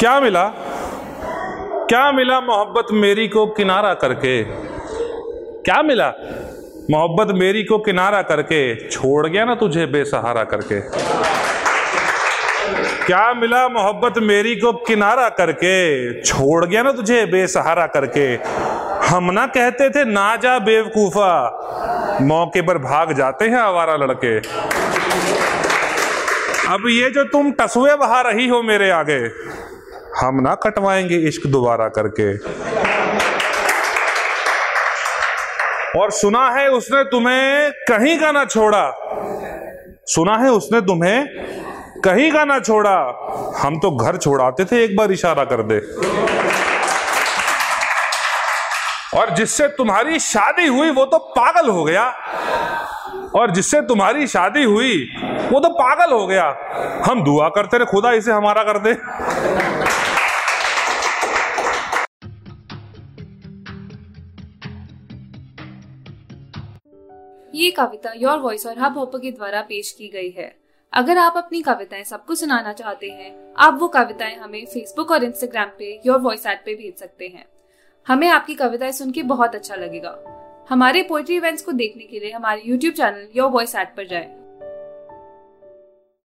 क्या मिला? क्या मिला मोहब्बत मेरी को किनारा करके? क्या मिला? मोहब्बत मेरी को किनारा करके? छोड़ गया ना तुझे बेसहारा करके। क्या मिला मोहब्बत मेरी को किनारा करके? छोड़ गया ना तुझे बेसहारा करके। हम ना कहते थे, ना जा बेवकूफा। मौके पर भाग जाते हैं आवारा लड़के। अब ये जो तुम टसुए बहा रही हो मेरे आगे हम ना कटवाएँगे इश्क दोबारा करके। और सुना है उसने तुम्हें कहीं का ना छोड़ा। सुना है उसने तुम्हें कहीं का ना छोड़ा। हम तो घर छोड़ाते थे, एक बार इशारा कर दे। और जिससे तुम्हारी शादी हुई, वो तो पागल हो गया। और जिससे तुम्हारी शादी हुई वो तो पागल हो गया। हम दुआ करते रहे, खुदा इसे हमारा कर दे। ये कविता योर वॉइस और हब हॉपर के द्वारा पेश की गई है। अगर आप अपनी कविताएँ सबको सुनाना चाहते हैं, आप वो कविताएँ हमें फेसबुक और इंस्टाग्राम पे योर वॉइस ऐप पे भेज सकते हैं। हमें आपकी कविताएँ सुन के बहुत अच्छा लगेगा। हमारे पोएट्री इवेंट्स को देखने के लिए हमारे YouTube channel your voice app पर जाएँ।